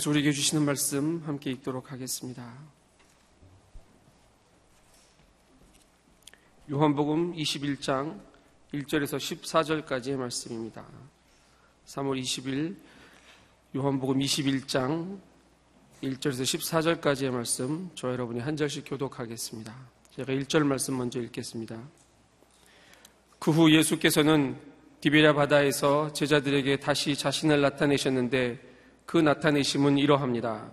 하나님께서 우리에게 주시는 말씀 함께 읽도록 하겠습니다. 요한복음 21장 1절에서 14절까지의 말씀입니다. 3월 20일 요한복음 21장 1절에서 14절까지의 말씀 저 여러분이 한 절씩 교독하겠습니다. 제가 1절 말씀 먼저 읽겠습니다. 그 후 예수께서는 디베랴 바다에서 제자들에게 다시 자신을 나타내셨는데 그 나타내심은 이러합니다.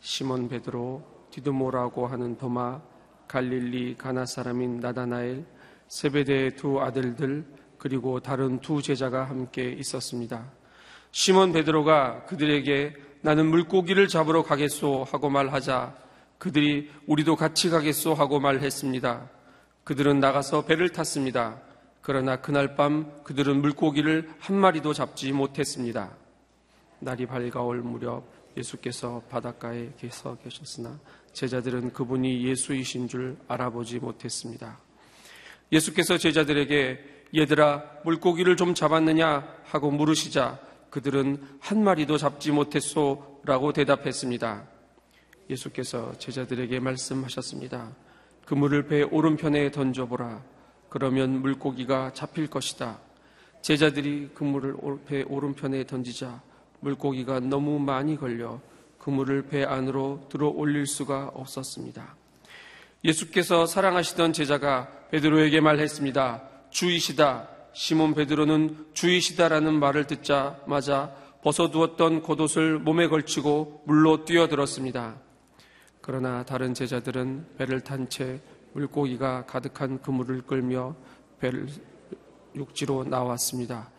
시몬 베드로, 디드모라고 하는 도마, 갈릴리 가나 사람인 나다나엘, 세베대의 두 아들들, 그리고 다른 두 제자가 함께 있었습니다. 시몬 베드로가 그들에게 나는 물고기를 잡으러 가겠소 하고 말하자 그들이 우리도 같이 가겠소 하고 말했습니다. 그들은 나가서 배를 탔습니다. 그러나 그날 밤 그들은 물고기를 한 마리도 잡지 못했습니다. 날이 밝아올 무렵 예수께서 바닷가에 서 계셨으나 제자들은 그분이 예수이신 줄 알아보지 못했습니다. 예수께서 제자들에게 얘들아 물고기를 좀 잡았느냐 하고 물으시자 그들은 한 마리도 잡지 못했소 라고 대답했습니다. 예수께서 제자들에게 말씀하셨습니다. 그물을 배 오른편에 던져보라. 그러면 물고기가 잡힐 것이다. 제자들이 그물을 배 오른편에 던지자 물고기가 너무 많이 걸려 그물을 배 안으로 들어 올릴 수가 없었습니다. 예수께서 사랑하시던 제자가 베드로에게 말했습니다. 주이시다. 시몬 베드로는 주이시다라는 말을 듣자마자 벗어두었던 겉옷을 몸에 걸치고 물로 뛰어들었습니다. 그러나 다른 제자들은 배를 탄 채 물고기가 가득한 그물을 끌며 배를 육지로 나왔습니다.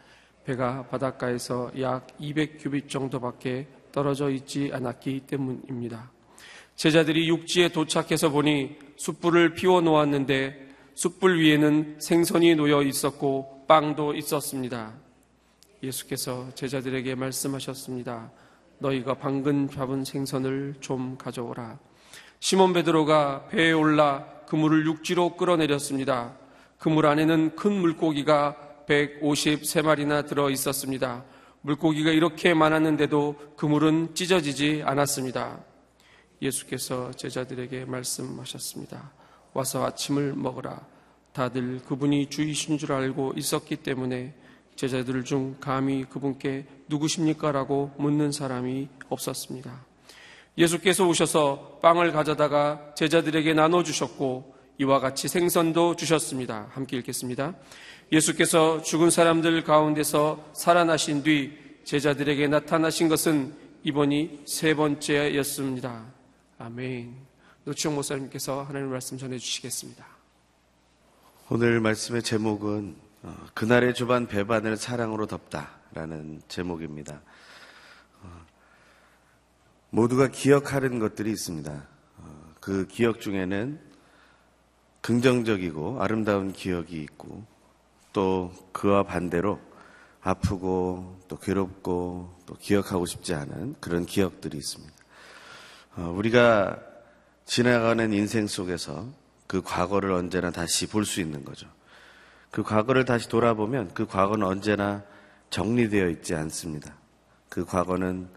배가 바닷가에서 약 200규빗 정도밖에 떨어져 있지 않았기 때문입니다. 제자들이 육지에 도착해서 보니 숯불을 피워 놓았는데 숯불 위에는 생선이 놓여 있었고 빵도 있었습니다. 예수께서 제자들에게 말씀하셨습니다. 너희가 방금 잡은 생선을 좀 가져오라. 시몬 베드로가 배에 올라 그물을 육지로 끌어내렸습니다. 그물 안에는 큰 물고기가 153마리나 들어 있었습니다. 물고기가 이렇게 많았는데도 그물은 찢어지지 않았습니다. 예수께서 제자들에게 말씀하셨습니다. 와서 아침을 먹으라. 다들 그분이 주이신 줄 알고 있었기 때문에 제자들 중 감히 그분께 누구십니까? 라고 묻는 사람이 없었습니다. 예수께서 오셔서 빵을 가져다가 제자들에게 나눠주셨고 이와 같이 생선도 주셨습니다. 함께 읽겠습니다. 예수께서 죽은 사람들 가운데서 살아나신 뒤 제자들에게 나타나신 것은 이번이 세 번째였습니다. 아멘. 노치영 목사님께서 하나님 말씀 전해주시겠습니다. 오늘 말씀의 제목은 어, 그날의 주반 배반을 사랑으로 덮다라는 제목입니다. 어, 모두가 기억하는 것들이 있습니다. 어, 그 기억 중에는 긍정적이고 아름다운 기억이 있고 또 그와 반대로 아프고 또 괴롭고 또 기억하고 싶지 않은 그런 기억들이 있습니다. 우리가 지나가는 인생 속에서 그 과거를 언제나 다시 볼 수 있는 거죠. 그 과거를 다시 돌아보면 그 과거는 언제나 정리되어 있지 않습니다. 그 과거는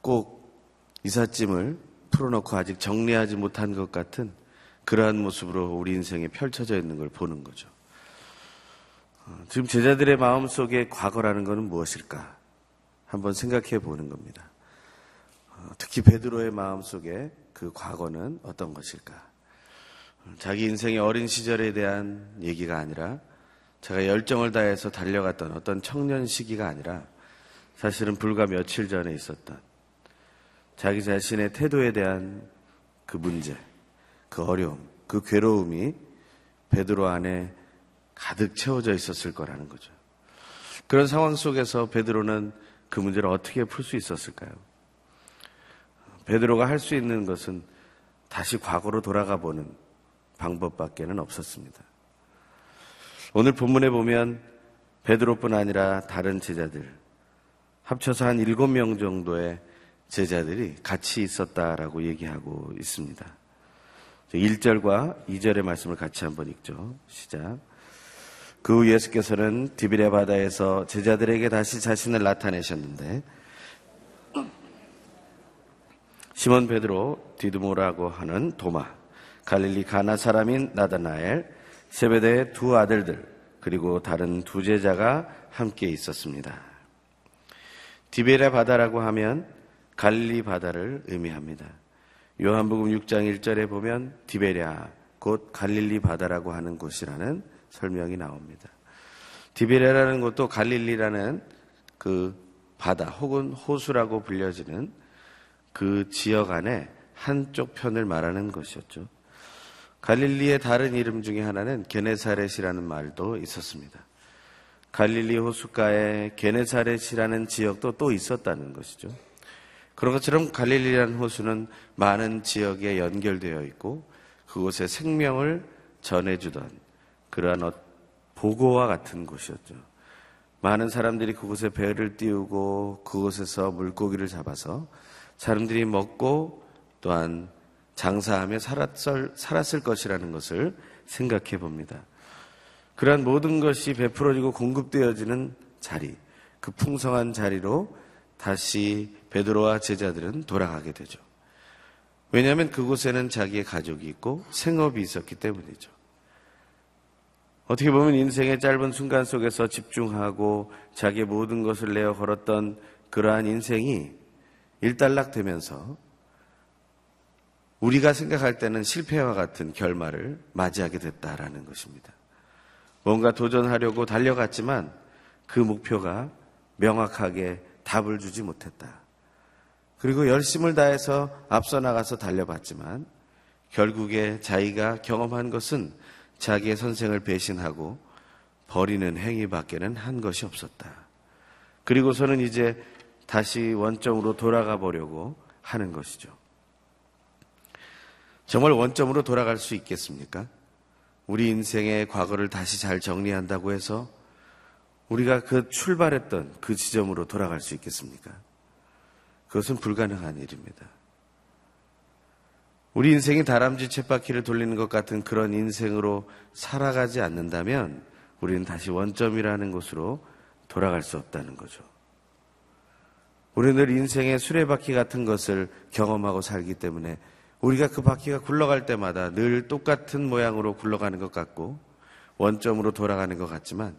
꼭 이삿짐을 풀어놓고 아직 정리하지 못한 것 같은 그러한 모습으로 우리 인생에 펼쳐져 있는 걸 보는 거죠. 어, 지금 제자들의 마음 속에 과거라는 것은 무엇일까? 한번 생각해 보는 겁니다. 어, 특히 베드로의 마음 속에 그 과거는 어떤 것일까? 어, 자기 인생의 어린 시절에 대한 얘기가 아니라 제가 열정을 다해서 달려갔던 어떤 청년 시기가 아니라 사실은 불과 며칠 전에 있었던 자기 자신의 태도에 대한 그 문제, 그 어려움, 그 괴로움이 베드로 안에 가득 채워져 있었을 거라는 거죠. 그런 상황 속에서 베드로는 그 문제를 어떻게 풀 수 있었을까요? 베드로가 할 수 있는 것은 다시 과거로 돌아가 보는 방법밖에는 없었습니다. 오늘 본문에 보면 베드로뿐 아니라 다른 제자들 합쳐서 한 일곱 명 정도의 제자들이 같이 있었다라고 얘기하고 있습니다. 1절과 2절의 말씀을 같이 한번 읽죠. 시작. 그 후 예수께서는 디비레 바다에서 제자들에게 다시 자신을 나타내셨는데 시몬 베드로, 디드모라고 하는 도마, 갈릴리 가나 사람인 나다나엘, 세베대의 두 아들들, 그리고 다른 두 제자가 함께 있었습니다. 디베레 바다라고 하면 갈릴리 바다를 의미합니다. 요한복음 6장 1절에 보면 디베랴 곧 갈릴리 바다라고 하는 곳이라는 설명이 나옵니다. 디베레라는 곳도 갈릴리라는 그 바다 혹은 호수라고 불려지는 그 지역 안에 한쪽 편을 말하는 것이었죠. 갈릴리의 다른 이름 중에 하나는 게네사렛이라는 말도 있었습니다. 갈릴리 호숫가에 게네사렛이라는 지역도 또 있었다는 것이죠. 그런 것처럼 갈릴리라는 호수는 많은 지역에 연결되어 있고 그곳에 생명을 전해주던 그러한 어, 보고와 같은 곳이었죠. 많은 사람들이 그곳에 배를 띄우고 그곳에서 물고기를 잡아서 사람들이 먹고 또한 장사하며 살았을, 살았을 것이라는 것을 생각해 봅니다. 그러한 모든 것이 베풀어지고 공급되어지는 자리, 그 풍성한 자리로 다시 베드로와 제자들은 돌아가게 되죠. 왜냐하면 그곳에는 자기의 가족이 있고 생업이 있었기 때문이죠. 어떻게 보면 인생의 짧은 순간 속에서 집중하고 자기의 모든 것을 내어 걸었던 그러한 인생이 일단락되면서 우리가 생각할 때는 실패와 같은 결말을 맞이하게 됐다라는 것입니다. 뭔가 도전하려고 달려갔지만 그 목표가 명확하게 답을 주지 못했다. 그리고 열심을 다해서 앞서 나가서 달려봤지만 결국에 자기가 경험한 것은 자기의 선생을 배신하고 버리는 행위밖에는 한 것이 없었다. 그리고서는 이제 다시 원점으로 돌아가 보려고 하는 것이죠. 정말 원점으로 돌아갈 수 있겠습니까? 우리 인생의 과거를 다시 잘 정리한다고 해서 우리가 그 출발했던 그 지점으로 돌아갈 수 있겠습니까? 그것은 불가능한 일입니다. 우리 인생이 다람쥐 쳇바퀴를 돌리는 것 같은 그런 인생으로 살아가지 않는다면 우리는 다시 원점이라는 곳으로 돌아갈 수 없다는 거죠. 우리는 늘 인생의 수레바퀴 같은 것을 경험하고 살기 때문에 우리가 그 바퀴가 굴러갈 때마다 늘 똑같은 모양으로 굴러가는 것 같고 원점으로 돌아가는 것 같지만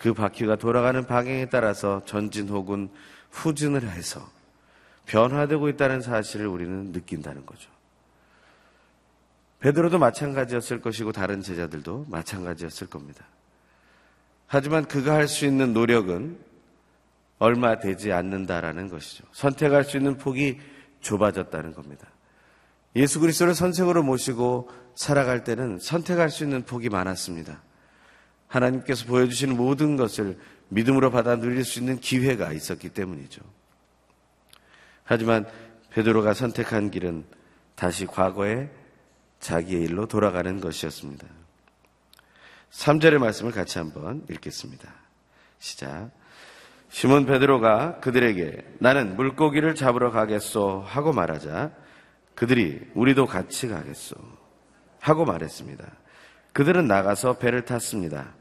그 바퀴가 돌아가는 방향에 따라서 전진 혹은 후진을 해서 변화되고 있다는 사실을 우리는 느낀다는 거죠. 베드로도 마찬가지였을 것이고 다른 제자들도 마찬가지였을 겁니다. 하지만 그가 할 수 있는 노력은 얼마 되지 않는다라는 것이죠. 선택할 수 있는 폭이 좁아졌다는 겁니다. 예수 그리스도를 선생으로 모시고 살아갈 때는 선택할 수 있는 폭이 많았습니다. 하나님께서 보여주시는 모든 것을 믿음으로 받아 누릴 수 있는 기회가 있었기 때문이죠. 하지만 베드로가 선택한 길은 다시 과거에 자기의 일로 돌아가는 것이었습니다. 3절의 말씀을 같이 한번 읽겠습니다. 시작. 시몬 베드로가 그들에게 나는 물고기를 잡으러 가겠소 하고 말하자 그들이 우리도 같이 가겠소 하고 말했습니다. 그들은 나가서 배를 탔습니다.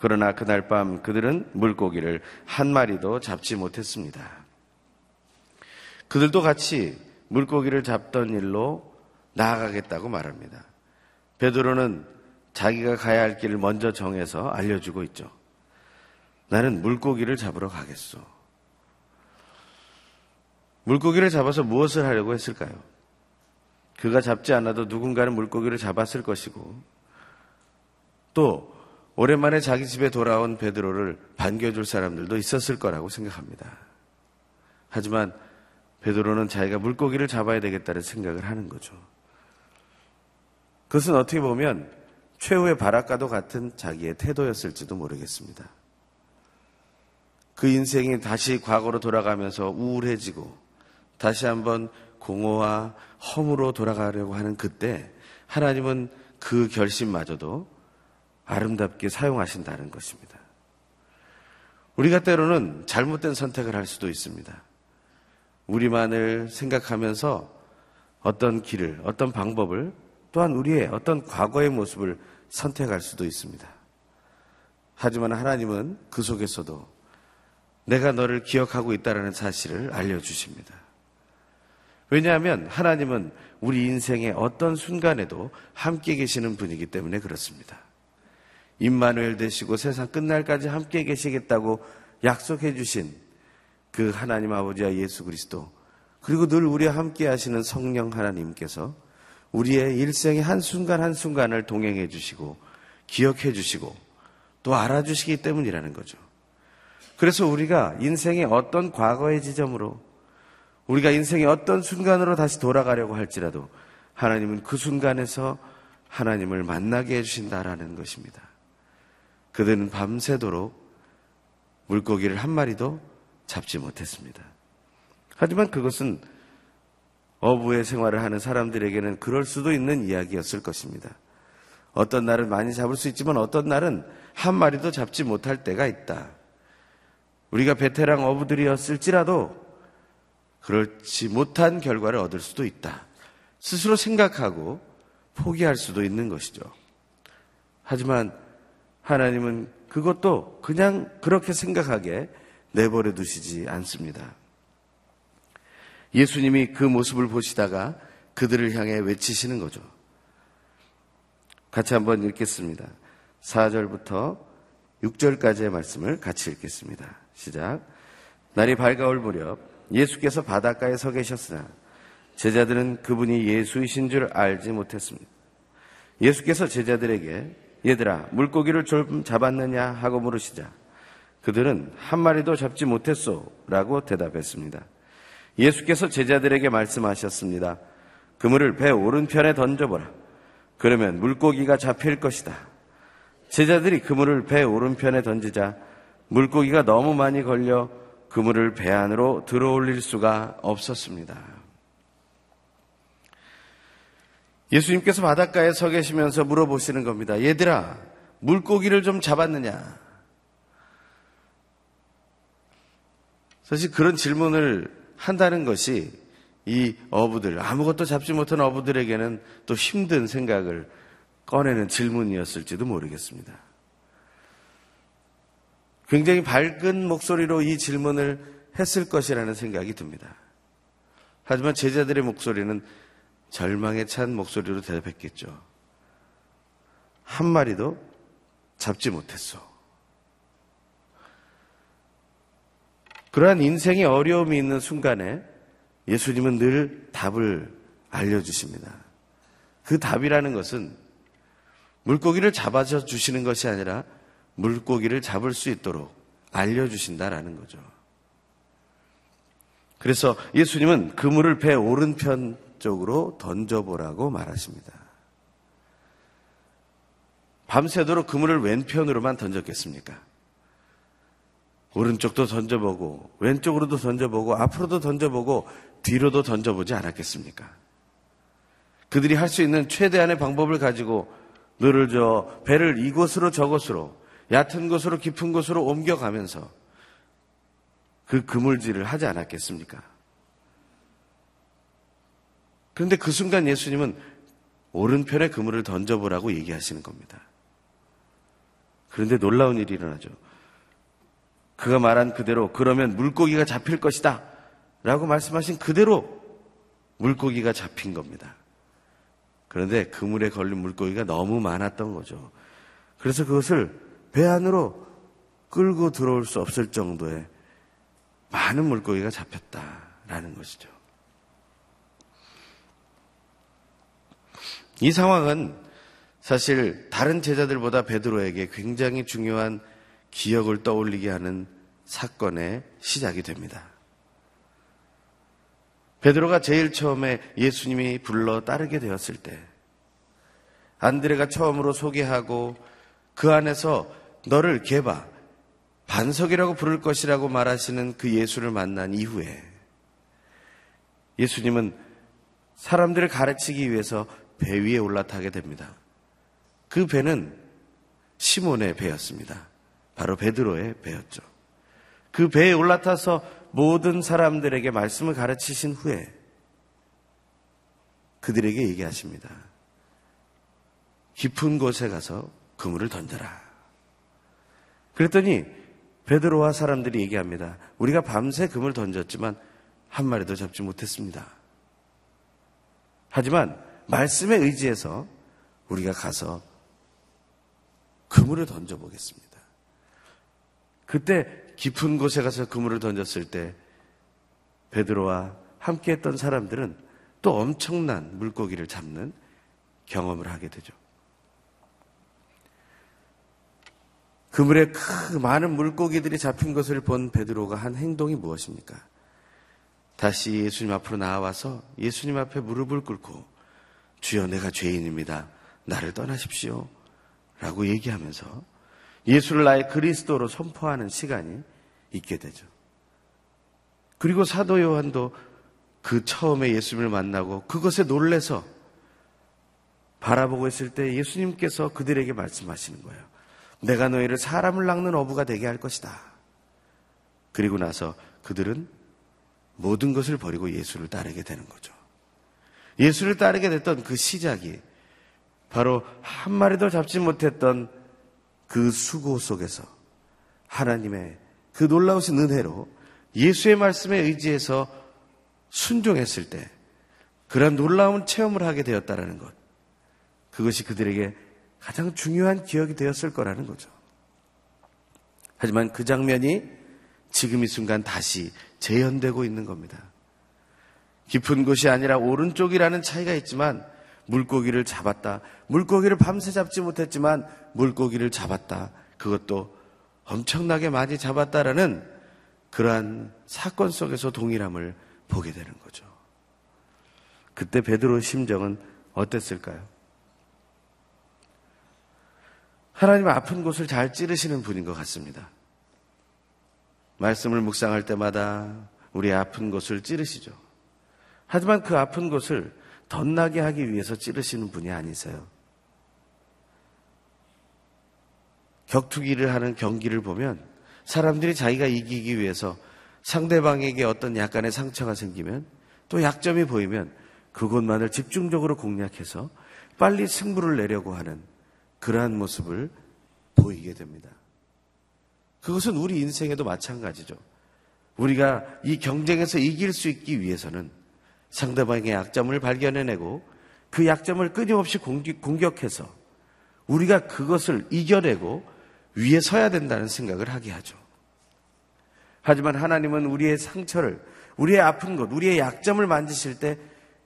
그러나 그날 밤 그들은 물고기를 한 마리도 잡지 못했습니다. 그들도 같이 물고기를 잡던 일로 나아가겠다고 말합니다. 베드로는 자기가 가야 할 길을 먼저 정해서 알려주고 있죠. 나는 물고기를 잡으러 가겠소. 물고기를 잡아서 무엇을 하려고 했을까요? 그가 잡지 않아도 누군가는 물고기를 잡았을 것이고 또 오랜만에 자기 집에 돌아온 베드로를 반겨줄 사람들도 있었을 거라고 생각합니다. 하지만 베드로는 자기가 물고기를 잡아야 되겠다는 생각을 하는 거죠. 그것은 어떻게 보면 최후의 바라카도 같은 자기의 태도였을지도 모르겠습니다. 그 인생이 다시 과거로 돌아가면서 우울해지고 다시 한번 공허와 험으로 돌아가려고 하는 그때 하나님은 그 결심마저도 아름답게 사용하신다는 것입니다. 우리가 때로는 잘못된 선택을 할 수도 있습니다. 우리만을 생각하면서 어떤 길을, 어떤 방법을 또한 우리의 어떤 과거의 모습을 선택할 수도 있습니다. 하지만 하나님은 그 속에서도 내가 너를 기억하고 있다는 사실을 알려주십니다. 왜냐하면 하나님은 우리 인생의 어떤 순간에도 함께 계시는 분이기 때문에 그렇습니다. 임마누엘 되시고 세상 끝날까지 함께 계시겠다고 약속해 주신 그 하나님 아버지와 예수 그리스도 그리고 늘 우리와 함께 하시는 성령 하나님께서 우리의 일생의 한순간 한순간을 동행해 주시고 기억해 주시고 또 알아주시기 때문이라는 거죠. 그래서 우리가 인생의 어떤 과거의 지점으로 우리가 인생의 어떤 순간으로 다시 돌아가려고 할지라도 하나님은 그 순간에서 하나님을 만나게 해주신다라는 것입니다. 그들은 밤새도록 물고기를 한 마리도 잡지 못했습니다. 하지만 그것은 어부의 생활을 하는 사람들에게는 그럴 수도 있는 이야기였을 것입니다. 어떤 날은 많이 잡을 수 있지만 어떤 날은 한 마리도 잡지 못할 때가 있다. 우리가 베테랑 어부들이었을지라도 그렇지 못한 결과를 얻을 수도 있다. 스스로 생각하고 포기할 수도 있는 것이죠. 하지만 하나님은 그것도 그냥 그렇게 생각하게 내버려 두시지 않습니다. 예수님이 그 모습을 보시다가 그들을 향해 외치시는 거죠. 같이 한번 읽겠습니다. 4절부터 6절까지의 말씀을 같이 읽겠습니다. 시작. 날이 밝아올 무렵 예수께서 바닷가에 서 계셨으나 제자들은 그분이 예수이신 줄 알지 못했습니다. 예수께서 제자들에게 얘들아 물고기를 좀 잡았느냐 하고 물으시자 그들은 한 마리도 잡지 못했소 라고 대답했습니다. 예수께서 제자들에게 말씀하셨습니다. 그물을 배 오른편에 던져보라. 그러면 물고기가 잡힐 것이다. 제자들이 그물을 배 오른편에 던지자 물고기가 너무 많이 걸려 그물을 배 안으로 들어올릴 수가 없었습니다. 예수님께서 바닷가에 서 계시면서 물어보시는 겁니다. 얘들아, 물고기를 좀 잡았느냐? 사실 그런 질문을 한다는 것이 이 어부들, 아무것도 잡지 못한 어부들에게는 또 힘든 생각을 꺼내는 질문이었을지도 모르겠습니다. 굉장히 밝은 목소리로 이 질문을 했을 것이라는 생각이 듭니다. 하지만 제자들의 목소리는 절망에 찬 목소리로 대답했겠죠. 한 마리도 잡지 못했어. 그러한 인생의 어려움이 있는 순간에 예수님은 늘 답을 알려주십니다. 그 답이라는 것은 물고기를 잡아서 주시는 것이 아니라 물고기를 잡을 수 있도록 알려주신다라는 거죠. 그래서 예수님은 그물을 배 오른편 쪽으로 던져보라고 말하십니다. 밤새도록 그물을 왼편으로만 던졌겠습니까? 오른쪽도 던져보고 왼쪽으로도 던져보고 앞으로도 던져보고 뒤로도 던져보지 않았겠습니까? 그들이 할 수 있는 최대한의 방법을 가지고 너를 저 배를 이곳으로 저곳으로 얕은 곳으로 깊은 곳으로 옮겨가면서 그 그물질을 하지 않았겠습니까? 그런데 그 순간 예수님은 오른편에 그물을 던져보라고 얘기하시는 겁니다. 그런데 놀라운 일이 일어나죠. 그가 말한 그대로 그러면 물고기가 잡힐 것이다. 라고 말씀하신 그대로 물고기가 잡힌 겁니다. 그런데 그물에 걸린 물고기가 너무 많았던 거죠. 그래서 그것을 배 안으로 끌고 들어올 수 없을 정도의 많은 물고기가 잡혔다라는 것이죠. 이 상황은 사실 다른 제자들보다 베드로에게 굉장히 중요한 기억을 떠올리게 하는 사건의 시작이 됩니다. 베드로가 제일 처음에 예수님이 불러 따르게 되었을 때 안드레가 처음으로 소개하고 그 안에서 너를 개바 반석이라고 부를 것이라고 말하시는 그 예수를 만난 이후에 예수님은 사람들을 가르치기 위해서 배 위에 올라타게 됩니다. 그 배는 시몬의 배였습니다. 바로 베드로의 배였죠. 그 배에 올라타서 모든 사람들에게 말씀을 가르치신 후에 그들에게 얘기하십니다. 깊은 곳에 가서 그물을 던져라. 그랬더니 베드로와 사람들이 얘기합니다. 우리가 밤새 그물 던졌지만 한 마리도 잡지 못했습니다. 하지만 말씀에 의지해서 우리가 가서 그물을 던져보겠습니다. 그때 깊은 곳에 가서 그물을 던졌을 때 베드로와 함께 했던 사람들은 또 엄청난 물고기를 잡는 경험을 하게 되죠. 그물에 크 많은 물고기들이 잡힌 것을 본 베드로가 한 행동이 무엇입니까? 다시 예수님 앞으로 나와서 예수님 앞에 무릎을 꿇고 주여 내가 죄인입니다. 나를 떠나십시오. 라고 얘기하면서 예수를 나의 그리스도로 선포하는 시간이 있게 되죠. 그리고 사도 요한도 그 처음에 예수님을 만나고 그것에 놀래서 바라보고 있을 때 예수님께서 그들에게 말씀하시는 거예요. 내가 너희를 사람을 낚는 어부가 되게 할 것이다. 그리고 나서 그들은 모든 것을 버리고 예수를 따르게 되는 거죠. 예수를 따르게 됐던 그 시작이 바로 한 마리도 잡지 못했던 그 수고 속에서 하나님의 그 놀라우신 은혜로 예수의 말씀에 의지해서 순종했을 때 그런 놀라운 체험을 하게 되었다라는 것. 그것이 그들에게 가장 중요한 기억이 되었을 거라는 거죠. 하지만 그 장면이 지금 이 순간 다시 재현되고 있는 겁니다. 깊은 곳이 아니라 오른쪽이라는 차이가 있지만 물고기를 잡았다. 물고기를 밤새 잡지 못했지만 물고기를 잡았다. 그것도 엄청나게 많이 잡았다라는 그러한 사건 속에서 동일함을 보게 되는 거죠. 그때 베드로의 심정은 어땠을까요? 하나님 아픈 곳을 잘 찌르시는 분인 것 같습니다. 말씀을 묵상할 때마다 우리 아픈 곳을 찌르시죠. 하지만 그 아픈 곳을 덧나게 하기 위해서 찌르시는 분이 아니세요. 격투기를 하는 경기를 보면 사람들이 자기가 이기기 위해서 상대방에게 어떤 약간의 상처가 생기면 또 약점이 보이면 그것만을 집중적으로 공략해서 빨리 승부를 내려고 하는 그러한 모습을 보이게 됩니다. 그것은 우리 인생에도 마찬가지죠. 우리가 이 경쟁에서 이길 수 있기 위해서는 상대방의 약점을 발견해내고 그 약점을 끊임없이 공격해서 우리가 그것을 이겨내고 위에 서야 된다는 생각을 하게 하죠. 하지만 하나님은 우리의 상처를, 우리의 아픈 것, 우리의 약점을 만지실 때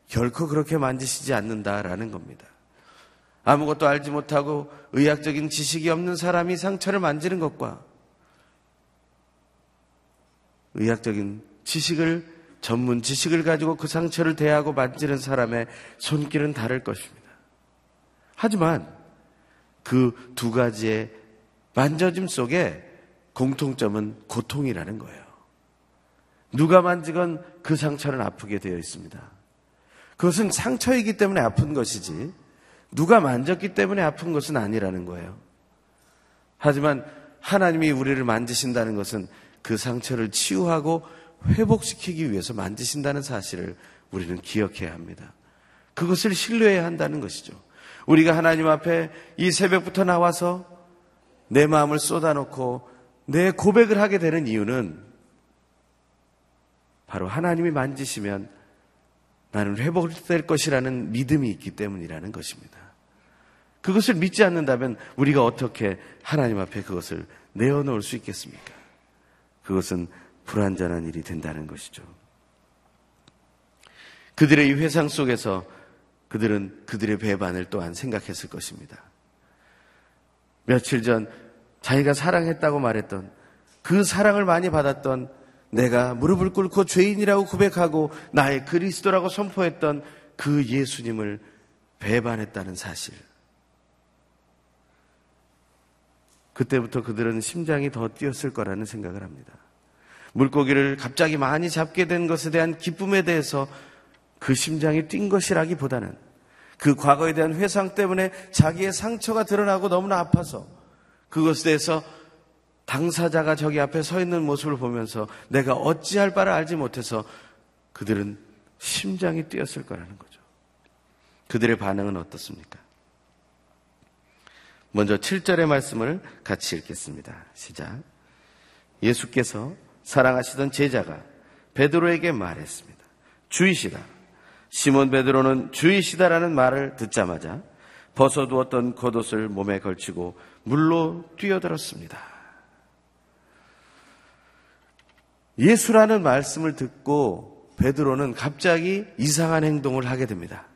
결코 그렇게 만지시지 않는다라는 겁니다. 아무것도 알지 못하고 의학적인 지식이 없는 사람이 상처를 만지는 것과 의학적인 지식을 전문 지식을 가지고 그 상처를 대하고 만지는 사람의 손길은 다를 것입니다. 하지만 그 두 가지의 만져짐 속에 공통점은 고통이라는 거예요. 누가 만지건 그 상처는 아프게 되어 있습니다. 그것은 상처이기 때문에 아픈 것이지 누가 만졌기 때문에 아픈 것은 아니라는 거예요. 하지만 하나님이 우리를 만지신다는 것은 그 상처를 치유하고 회복시키기 위해서 만지신다는 사실을 우리는 기억해야 합니다. 그것을 신뢰해야 한다는 것이죠. 우리가 하나님 앞에 이 새벽부터 나와서 내 마음을 쏟아놓고 내 고백을 하게 되는 이유는 바로 하나님이 만지시면 나는 회복될 것이라는 믿음이 있기 때문이라는 것입니다. 그것을 믿지 않는다면 우리가 어떻게 하나님 앞에 그것을 내어놓을 수 있겠습니까? 그것은 불완전한 일이 된다는 것이죠. 그들의 이 회상 속에서 그들은 그들의 배반을 또한 생각했을 것입니다. 며칠 전 자기가 사랑했다고 말했던 그 사랑을 많이 받았던 내가 무릎을 꿇고 죄인이라고 고백하고 나의 그리스도라고 선포했던 그 예수님을 배반했다는 사실. 그때부터 그들은 심장이 더 뛰었을 거라는 생각을 합니다. 물고기를 갑자기 많이 잡게 된 것에 대한 기쁨에 대해서 그 심장이 뛴 것이라기보다는 그 과거에 대한 회상 때문에 자기의 상처가 드러나고 너무나 아파서 그것에 대해서 당사자가 저기 앞에 서 있는 모습을 보면서 내가 어찌할 바를 알지 못해서 그들은 심장이 뛰었을 거라는 거죠. 그들의 반응은 어떻습니까? 먼저 7절의 말씀을 같이 읽겠습니다. 시작. 예수께서 사랑하시던 제자가 베드로에게 말했습니다. 주이시다. 시몬 베드로는 주이시다라는 말을 듣자마자 벗어두었던 겉옷을 몸에 걸치고 물로 뛰어들었습니다. 예수라는 말씀을 듣고 베드로는 갑자기 이상한 행동을 하게 됩니다.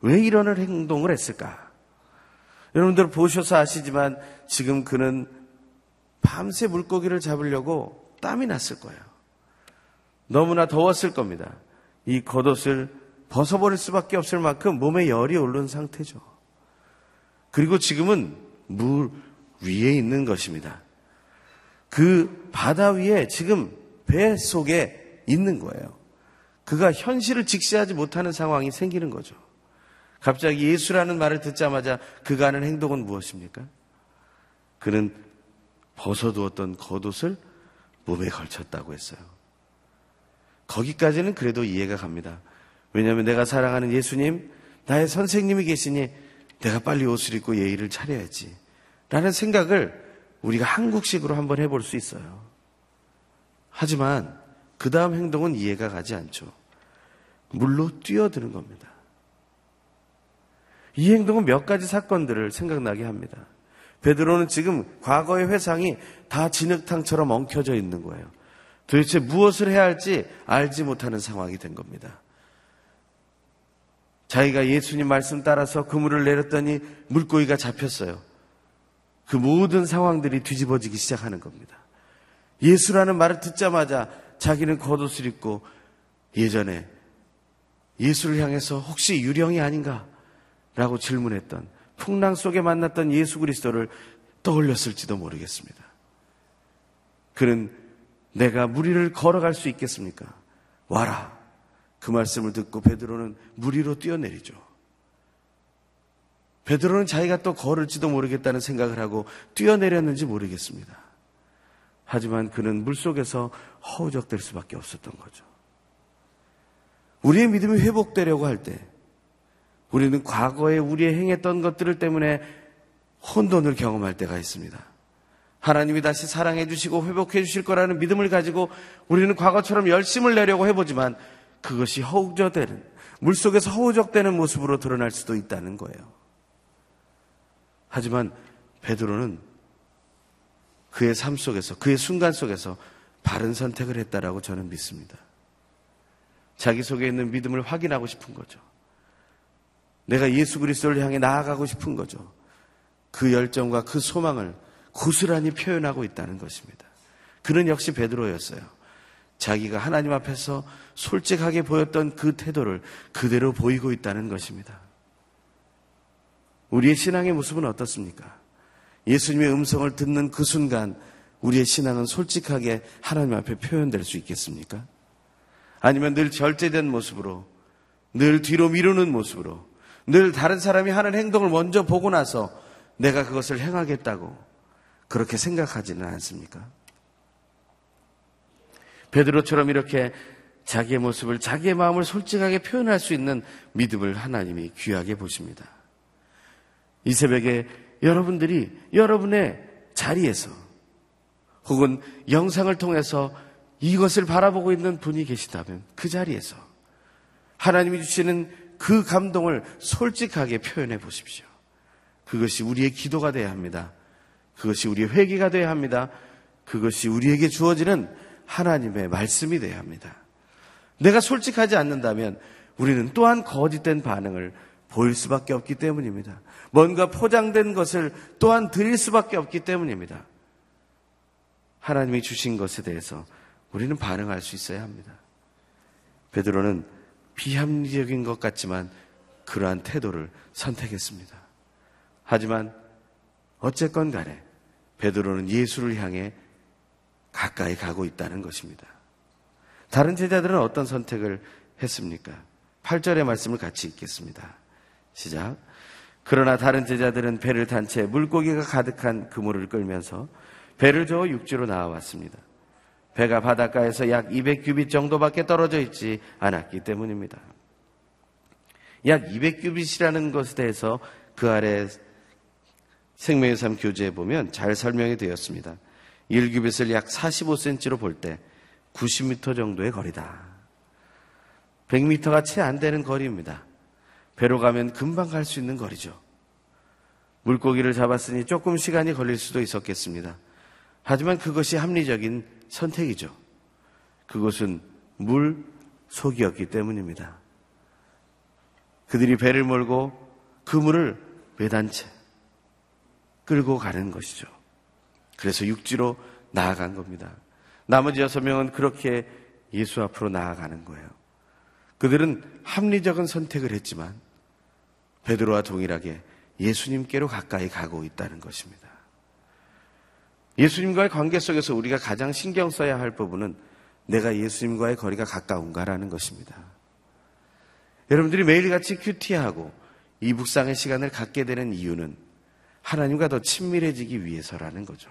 왜 이런 행동을 했을까? 여러분들 보셔서 아시지만 지금 그는 밤새 물고기를 잡으려고 땀이 났을 거예요. 너무나 더웠을 겁니다. 이 겉옷을 벗어버릴 수밖에 없을 만큼 몸에 열이 오른 상태죠. 그리고 지금은 물 위에 있는 것입니다. 그 바다 위에 지금 배 속에 있는 거예요. 그가 현실을 직시하지 못하는 상황이 생기는 거죠. 갑자기 예수라는 말을 듣자마자 그가 하는 행동은 무엇입니까? 그는 벗어두었던 겉옷을 몸에 걸쳤다고 했어요. 거기까지는 그래도 이해가 갑니다. 왜냐하면 내가 사랑하는 예수님, 나의 선생님이 계시니 내가 빨리 옷을 입고 예의를 차려야지. 라는 생각을 우리가 한국식으로 한번 해볼 수 있어요. 하지만 그 다음 행동은 이해가 가지 않죠. 물로 뛰어드는 겁니다. 이 행동은 몇 가지 사건들을 생각나게 합니다. 베드로는 지금 과거의 회상이 다 진흙탕처럼 엉켜져 있는 거예요. 도대체 무엇을 해야 할지 알지 못하는 상황이 된 겁니다. 자기가 예수님 말씀 따라서 그물을 내렸더니 물고기가 잡혔어요. 그 모든 상황들이 뒤집어지기 시작하는 겁니다. 예수라는 말을 듣자마자 자기는 겉옷을 입고 예전에 예수를 향해서 혹시 유령이 아닌가? 라고 질문했던 풍랑 속에 만났던 예수 그리스도를 떠올렸을지도 모르겠습니다. 그는 내가 무리를 걸어갈 수 있겠습니까? 와라. 그 말씀을 듣고 베드로는 물 위로 뛰어내리죠. 베드로는 자기가 또 걸을지도 모르겠다는 생각을 하고 뛰어내렸는지 모르겠습니다. 하지만 그는 물 속에서 허우적될 수밖에 없었던 거죠. 우리의 믿음이 회복되려고 할 때, 우리는 과거에 우리의 행했던 것들을 때문에 혼돈을 경험할 때가 있습니다. 하나님이 다시 사랑해 주시고 회복해 주실 거라는 믿음을 가지고 우리는 과거처럼 열심을 내려고 해보지만 그것이 허우적되는, 물 속에서 허우적되는 모습으로 드러날 수도 있다는 거예요. 하지만 베드로는 그의 삶 속에서, 그의 순간 속에서 바른 선택을 했다라고 저는 믿습니다. 자기 속에 있는 믿음을 확인하고 싶은 거죠. 내가 예수 그리스도를 향해 나아가고 싶은 거죠. 그 열정과 그 소망을 고스란히 표현하고 있다는 것입니다. 그는 역시 베드로였어요. 자기가 하나님 앞에서 솔직하게 보였던 그 태도를 그대로 보이고 있다는 것입니다. 우리의 신앙의 모습은 어떻습니까? 예수님의 음성을 듣는 그 순간 우리의 신앙은 솔직하게 하나님 앞에 표현될 수 있겠습니까? 아니면 늘 절제된 모습으로, 늘 뒤로 미루는 모습으로, 늘 다른 사람이 하는 행동을 먼저 보고 나서 내가 그것을 행하겠다고 그렇게 생각하지는 않습니까? 베드로처럼 이렇게 자기의 모습을, 자기의 마음을 솔직하게 표현할 수 있는 믿음을 하나님이 귀하게 보십니다. 이 새벽에 여러분들이 여러분의 자리에서 혹은 영상을 통해서 이것을 바라보고 있는 분이 계시다면 그 자리에서 하나님이 주시는 그 감동을 솔직하게 표현해 보십시오. 그것이 우리의 기도가 되어야 합니다. 그것이 우리의 회개가 되어야 합니다. 그것이 우리에게 주어지는 하나님의 말씀이 되어야 합니다. 내가 솔직하지 않는다면 우리는 또한 거짓된 반응을 보일 수밖에 없기 때문입니다. 뭔가 포장된 것을 또한 드릴 수밖에 없기 때문입니다. 하나님이 주신 것에 대해서 우리는 반응할 수 있어야 합니다. 베드로는 비합리적인 것 같지만 그러한 태도를 선택했습니다. 하지만 어쨌건 간에 베드로는 예수를 향해 가까이 가고 있다는 것입니다. 다른 제자들은 어떤 선택을 했습니까? 8절의 말씀을 같이 읽겠습니다. 시작. 그러나 다른 제자들은 배를 탄 채 물고기가 가득한 그물을 끌면서 배를 저어 육지로 나와왔습니다. 배가 바닷가에서 약 200규빗 정도밖에 떨어져 있지 않았기 때문입니다. 약 200규빗이라는 것에 대해서 그 아래 생명의 삶 교재에 보면 잘 설명이 되었습니다. 1규빗을 약 45cm로 볼 때 90m 정도의 거리다. 100m가 채 안 되는 거리입니다. 배로 가면 금방 갈 수 있는 거리죠. 물고기를 잡았으니 조금 시간이 걸릴 수도 있었겠습니다. 하지만 그것이 합리적인 선택이죠. 그것은 물 속이었기 때문입니다. 그들이 배를 몰고 그 물을 매단 채 끌고 가는 것이죠. 그래서 육지로 나아간 겁니다. 나머지 여섯 명은 그렇게 예수 앞으로 나아가는 거예요. 그들은 합리적인 선택을 했지만 베드로와 동일하게 예수님께로 가까이 가고 있다는 것입니다. 예수님과의 관계 속에서 우리가 가장 신경 써야 할 부분은 내가 예수님과의 거리가 가까운가라는 것입니다. 여러분들이 매일같이 큐티하고 이 묵상의 시간을 갖게 되는 이유는 하나님과 더 친밀해지기 위해서라는 거죠.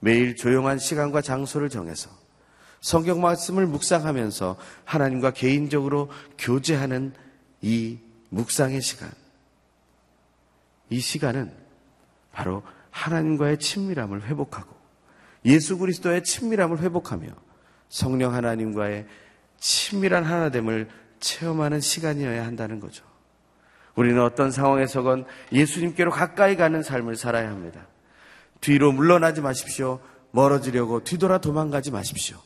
매일 조용한 시간과 장소를 정해서 성경 말씀을 묵상하면서 하나님과 개인적으로 교제하는 이 묵상의 시간. 이 시간은 바로 하나님과의 친밀함을 회복하고 예수 그리스도의 친밀함을 회복하며 성령 하나님과의 친밀한 하나됨을 체험하는 시간이어야 한다는 거죠. 우리는 어떤 상황에서건 예수님께로 가까이 가는 삶을 살아야 합니다. 뒤로 물러나지 마십시오. 멀어지려고 뒤돌아 도망가지 마십시오.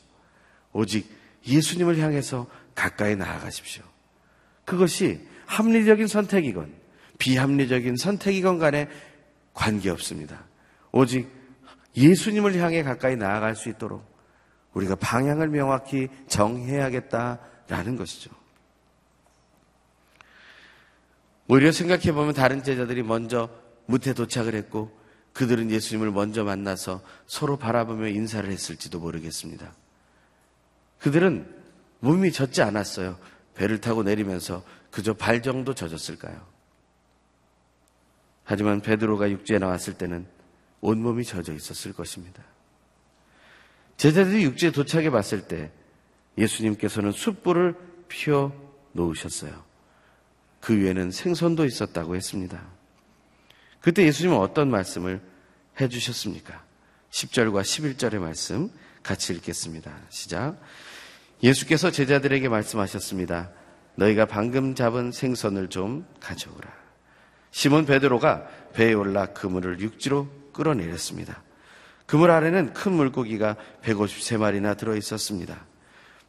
오직 예수님을 향해서 가까이 나아가십시오. 그것이 합리적인 선택이건 비합리적인 선택이건 간에 관계없습니다. 오직 예수님을 향해 가까이 나아갈 수 있도록 우리가 방향을 명확히 정해야겠다라는 것이죠. 오히려 생각해 보면 다른 제자들이 먼저 무태 도착을 했고 그들은 예수님을 먼저 만나서 서로 바라보며 인사를 했을지도 모르겠습니다. 그들은 몸이 젖지 않았어요. 배를 타고 내리면서 그저 발 정도 젖었을까요? 하지만 베드로가 육지에 나왔을 때는 온몸이 젖어 있었을 것입니다. 제자들이 육지에 도착해 봤을 때 예수님께서는 숯불을 피워 놓으셨어요. 그 위에는 생선도 있었다고 했습니다. 그때 예수님은 어떤 말씀을 해 주셨습니까? 10절과 11절의 말씀 같이 읽겠습니다. 시작. 예수께서 제자들에게 말씀하셨습니다. 너희가 방금 잡은 생선을 좀 가져오라. 시몬 베드로가 배에 올라 그물을 육지로 끌어내렸습니다. 그물 아래는 큰 물고기가 153마리나 들어 있었습니다.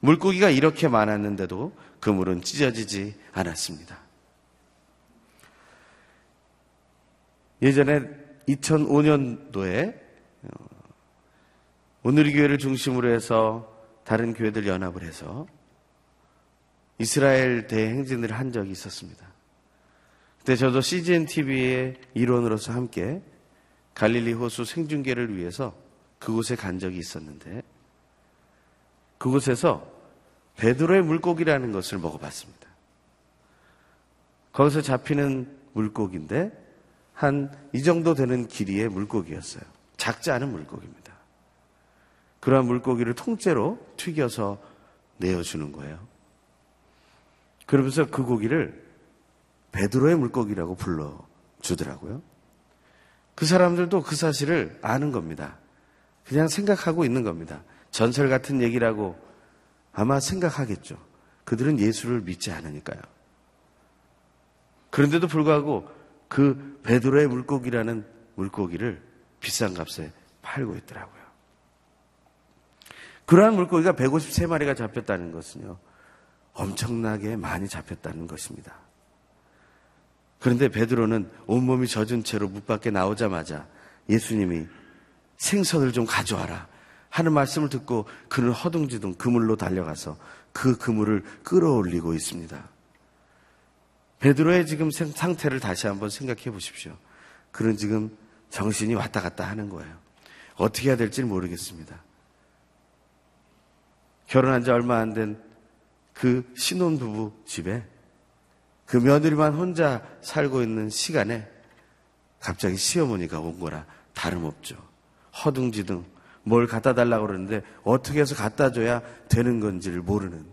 물고기가 이렇게 많았는데도 그물은 찢어지지 않았습니다. 예전에 2005년도에 어, 오늘의 교회를 중심으로 해서 다른 교회들 연합을 해서 이스라엘 대행진을 한 적이 있었습니다. 그때 저도 CGN TV의 일원으로서 함께 갈릴리 호수 생중계를 위해서 그곳에 간 적이 있었는데 그곳에서 베드로의 물고기라는 것을 먹어봤습니다. 거기서 잡히는 물고기인데 한 이 정도 되는 길이의 물고기였어요. 작지 않은 물고기입니다. 그러한 물고기를 통째로 튀겨서 내어주는 거예요. 그러면서 그 고기를 베드로의 물고기라고 불러주더라고요. 그 사람들도 그 사실을 아는 겁니다. 그냥 생각하고 있는 겁니다. 전설 같은 얘기라고 아마 생각하겠죠. 그들은 예수를 믿지 않으니까요. 그런데도 불구하고 그 베드로의 물고기라는 물고기를 비싼 값에 팔고 있더라고요. 그러한 물고기가 153마리가 잡혔다는 것은요. 엄청나게 많이 잡혔다는 것입니다. 그런데 베드로는 온몸이 젖은 채로 문 밖에 나오자마자 예수님이 생선을 좀 가져와라 하는 말씀을 듣고 그는 허둥지둥 그물로 달려가서 그 그물을 끌어올리고 있습니다. 베드로의 지금 상태를 다시 한번 생각해 보십시오. 그는 지금 정신이 왔다 갔다 하는 거예요. 어떻게 해야 될지 모르겠습니다. 결혼한 지 얼마 안 된 그 신혼부부 집에 그 며느리만 혼자 살고 있는 시간에 갑자기 시어머니가 온 거라 다름없죠. 허둥지둥 뭘 갖다 달라고 그러는데 어떻게 해서 갖다 줘야 되는 건지를 모르는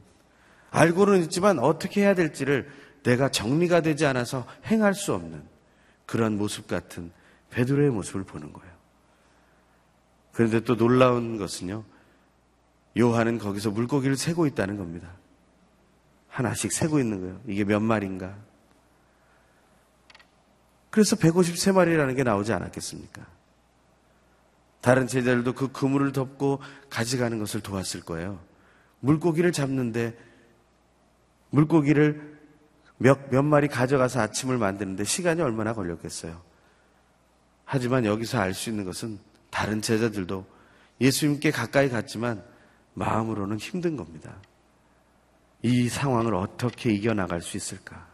알고는 있지만 어떻게 해야 될지를 내가 정리가 되지 않아서 행할 수 없는 그런 모습 같은 베드로의 모습을 보는 거예요. 그런데 또 놀라운 것은요. 요한은 거기서 물고기를 세고 있다는 겁니다. 하나씩 세고 있는 거예요. 이게 몇 마리인가? 그래서 153마리라는 게 나오지 않았겠습니까? 다른 제자들도 그 그물을 덮고 가져가는 것을 도왔을 거예요. 물고기를 잡는데 물고기를 몇, 몇 마리 가져가서 아침을 만드는데 시간이 얼마나 걸렸겠어요. 하지만 여기서 알 수 있는 것은 다른 제자들도 예수님께 가까이 갔지만 마음으로는 힘든 겁니다. 이 상황을 어떻게 이겨나갈 수 있을까?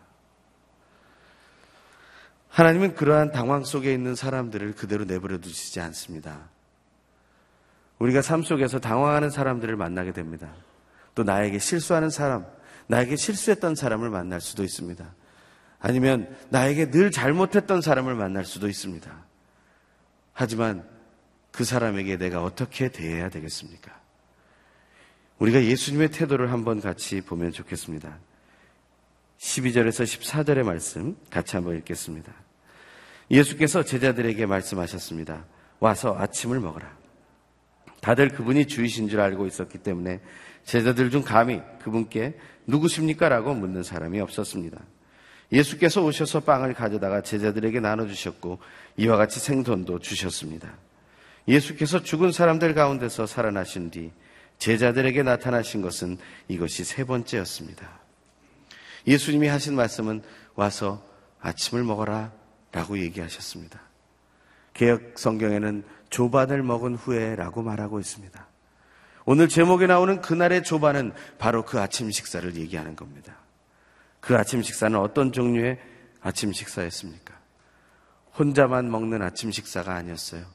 하나님은 그러한 당황 속에 있는 사람들을 그대로 내버려 두시지 않습니다. 우리가 삶 속에서 당황하는 사람들을 만나게 됩니다. 또 나에게 실수하는 사람, 나에게 실수했던 사람을 만날 수도 있습니다. 아니면 나에게 늘 잘못했던 사람을 만날 수도 있습니다. 하지만 그 사람에게 내가 어떻게 대해야 되겠습니까? 우리가 예수님의 태도를 한번 같이 보면 좋겠습니다. 12절에서 14절의 말씀 같이 한번 읽겠습니다. 예수께서 제자들에게 말씀하셨습니다. 와서 아침을 먹어라. 다들 그분이 주이신 줄 알고 있었기 때문에 제자들 중 감히 그분께 누구십니까? 라고 묻는 사람이 없었습니다. 예수께서 오셔서 빵을 가져다가 제자들에게 나눠주셨고 이와 같이 생선도 주셨습니다. 예수께서 죽은 사람들 가운데서 살아나신 뒤 제자들에게 나타나신 것은 이것이 세 번째였습니다. 예수님이 하신 말씀은 와서 아침을 먹어라 라고 얘기하셨습니다. 개혁 성경에는 조반을 먹은 후에 라고 말하고 있습니다. 오늘 제목에 나오는 그날의 조반은 바로 그 아침 식사를 얘기하는 겁니다. 그 아침 식사는 어떤 종류의 아침 식사였습니까? 혼자만 먹는 아침 식사가 아니었어요.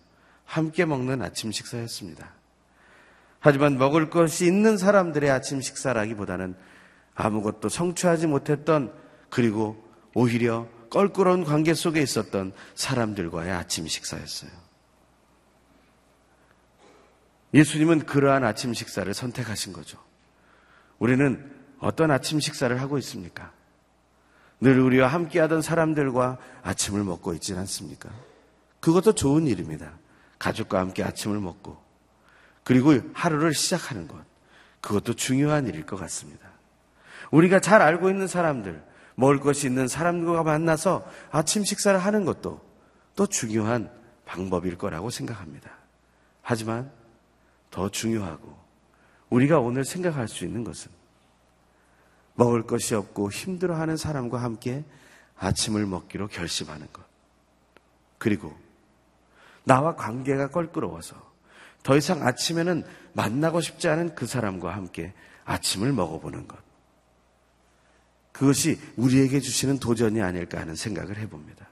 함께 먹는 아침 식사였습니다. 하지만 먹을 것이 있는 사람들의 아침 식사라기보다는 아무것도 성취하지 못했던 그리고 오히려 껄끄러운 관계 속에 있었던 사람들과의 아침 식사였어요. 예수님은 그러한 아침 식사를 선택하신 거죠. 우리는 어떤 아침 식사를 하고 있습니까? 늘 우리와 함께하던 사람들과 아침을 먹고 있지 않습니까? 그것도 좋은 일입니다. 가족과 함께 아침을 먹고 그리고 하루를 시작하는 것 그것도 중요한 일일 것 같습니다. 우리가 잘 알고 있는 사람들, 먹을 것이 있는 사람들과 만나서 아침 식사를 하는 것도 또 중요한 방법일 거라고 생각합니다. 하지만 더 중요하고 우리가 오늘 생각할 수 있는 것은 먹을 것이 없고 힘들어하는 사람과 함께 아침을 먹기로 결심하는 것. 그리고 나와 관계가 껄끄러워서 더 이상 아침에는 만나고 싶지 않은 그 사람과 함께 아침을 먹어보는 것. 그것이 우리에게 주시는 도전이 아닐까 하는 생각을 해봅니다.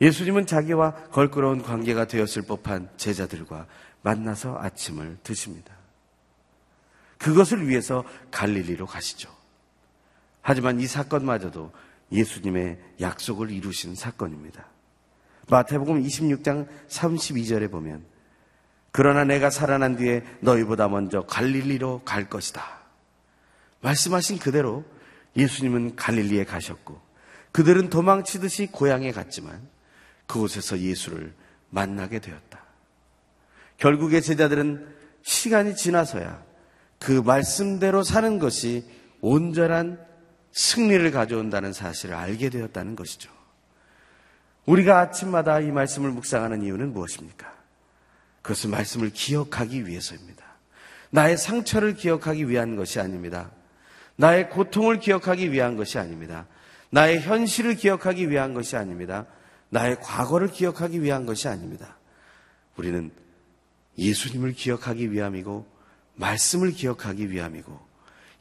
예수님은 자기와 걸끄러운 관계가 되었을 법한 제자들과 만나서 아침을 드십니다. 그것을 위해서 갈릴리로 가시죠. 하지만 이 사건마저도 예수님의 약속을 이루신 사건입니다. 마태복음 26장 32절에 보면 그러나 내가 살아난 뒤에 너희보다 먼저 갈릴리로 갈 것이다. 말씀하신 그대로 예수님은 갈릴리에 가셨고 그들은 도망치듯이 고향에 갔지만 그곳에서 예수를 만나게 되었다. 결국에 제자들은 시간이 지나서야 그 말씀대로 사는 것이 온전한 승리를 가져온다는 사실을 알게 되었다는 것이죠. 우리가 아침마다 이 말씀을 묵상하는 이유는 무엇입니까? 그것은 말씀을 기억하기 위해서입니다. 나의 상처를 기억하기 위한 것이 아닙니다. 나의 고통을 기억하기 위한 것이 아닙니다. 나의 현실을 기억하기 위한 것이 아닙니다. 나의 과거를 기억하기 위한 것이 아닙니다. 우리는 예수님을 기억하기 위함이고 말씀을 기억하기 위함이고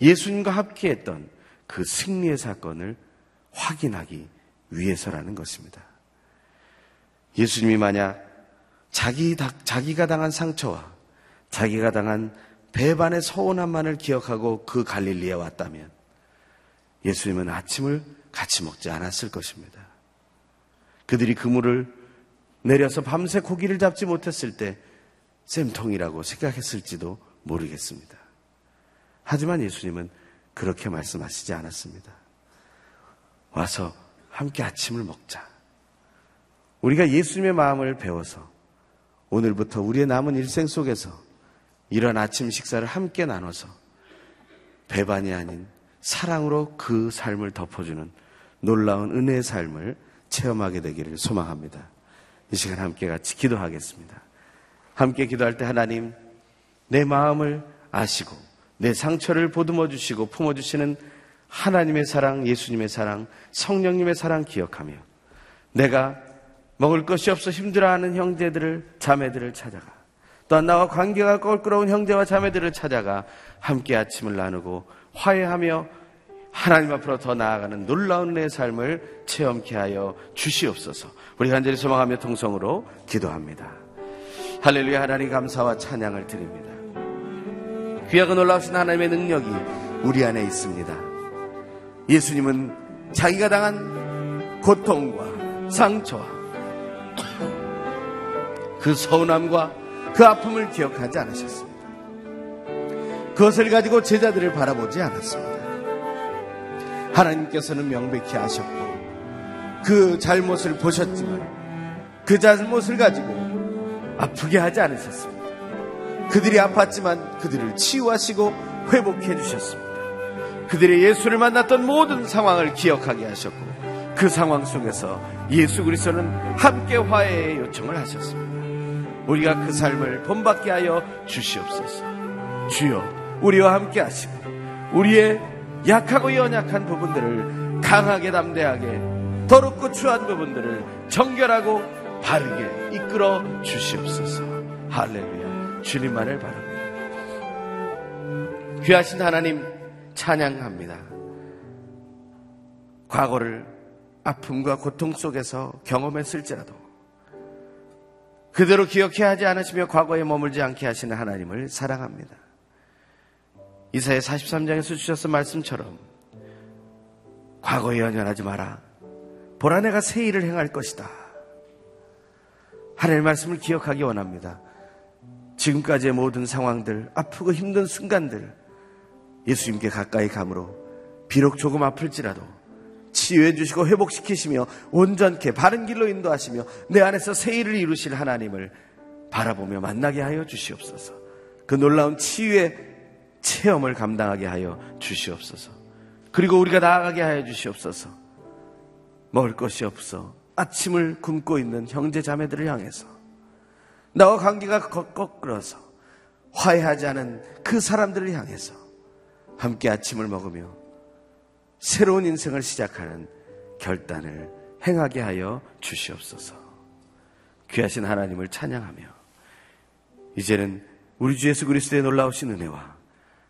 예수님과 함께했던 그 승리의 사건을 확인하기 위해서라는 것입니다. 예수님이 만약 자기, 자기가 당한 상처와 자기가 당한 배반의 서운함만을 기억하고 그 갈릴리에 왔다면 예수님은 아침을 같이 먹지 않았을 것입니다. 그들이 그물을 내려서 밤새 고기를 잡지 못했을 때 쌤통이라고 생각했을지도 모르겠습니다. 하지만 예수님은 그렇게 말씀하시지 않았습니다. 와서 함께 아침을 먹자. 우리가 예수님의 마음을 배워서 오늘부터 우리의 남은 일생 속에서 이런 아침 식사를 함께 나눠서 배반이 아닌 사랑으로 그 삶을 덮어주는 놀라운 은혜의 삶을 체험하게 되기를 소망합니다. 이 시간 함께 같이 기도하겠습니다. 함께 기도할 때 하나님, 내 마음을 아시고 내 상처를 보듬어 주시고 품어 주시는 하나님의 사랑, 예수님의 사랑, 성령님의 사랑 기억하며 내가 먹을 것이 없어 힘들어하는 형제들을 자매들을 찾아가 또한 나와 관계가 껄끄러운 형제와 자매들을 찾아가 함께 아침을 나누고 화해하며 하나님 앞으로 더 나아가는 놀라운 내 삶을 체험케 하여 주시옵소서. 우리 간절히 소망하며 통성으로 기도합니다. 할렐루야 하나님 감사와 찬양을 드립니다. 귀하고 놀라우신 하나님의 능력이 우리 안에 있습니다. 예수님은 자기가 당한 고통과 상처와 그 서운함과 그 아픔을 기억하지 않으셨습니다. 그것을 가지고 제자들을 바라보지 않았습니다. 하나님께서는 명백히 아셨고 그 잘못을 보셨지만 그 잘못을 가지고 아프게 하지 않으셨습니다. 그들이 아팠지만 그들을 치유하시고 회복해 주셨습니다. 그들의 예수를 만났던 모든 상황을 기억하게 하셨고 그 상황 속에서 예수 그리스도는 함께 화해의 요청을 하셨습니다. 우리가 그 삶을 본받게 하여 주시옵소서. 주여 우리와 함께 하시고 우리의 약하고 연약한 부분들을 강하게 담대하게 더럽고 추한 부분들을 정결하고 바르게 이끌어 주시옵소서. 할렐루야. 주님만을 바랍니다. 귀하신 하나님 찬양합니다. 과거를 아픔과 고통 속에서 경험했을지라도 그대로 기억해야 하지 않으시며 과거에 머물지 않게 하시는 하나님을 사랑합니다. 이사의 43장에서 주셔서 말씀처럼 과거에 연연하지 마라. 보라 내가 새 일을 행할 것이다. 하나님의 말씀을 기억하기 원합니다. 지금까지의 모든 상황들, 아프고 힘든 순간들, 예수님께 가까이 감으로 비록 조금 아플지라도 치유해 주시고 회복시키시며 온전케 바른 길로 인도하시며 내 안에서 새 일을 이루실 하나님을 바라보며 만나게 하여 주시옵소서. 그 놀라운 치유의 체험을 감당하게 하여 주시옵소서. 그리고 우리가 나아가게 하여 주시옵소서. 먹을 것이 없어 아침을 굶고 있는 형제 자매들을 향해서 나와 관계가 거꾸러서 화해하지 않은 그 사람들을 향해서 함께 아침을 먹으며 새로운 인생을 시작하는 결단을 행하게 하여 주시옵소서. 귀하신 하나님을 찬양하며 이제는 우리 주 예수 그리스도의 놀라우신 은혜와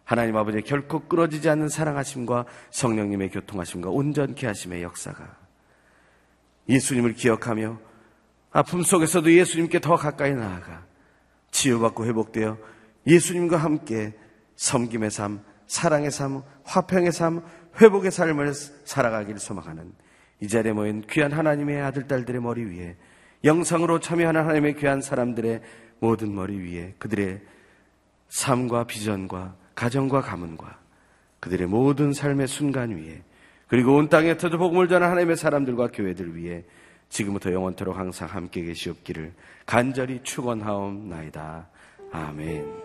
하나님 아버지의 결코 끊어지지 않는 사랑하심과 성령님의 교통하심과 온전케 하심의 역사가 예수님을 기억하며 아픔 속에서도 예수님께 더 가까이 나아가 치유받고 회복되어 예수님과 함께 섬김의 삶, 사랑의 삶, 화평의 삶, 회복의 삶을 살아가기를 소망하는 이 자리에 모인 귀한 하나님의 아들, 딸들의 머리 위에 영상으로 참여하는 하나님의 귀한 사람들의 모든 머리 위에 그들의 삶과 비전과 가정과 가문과 그들의 모든 삶의 순간 위에 그리고 온 땅에 터져 복음을 전한 하나님의 사람들과 교회들 위해 지금부터 영원토록 항상 함께 계시옵기를 간절히 축원하옵나이다. 아멘.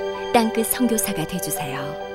땅끝 성교사가 되주세요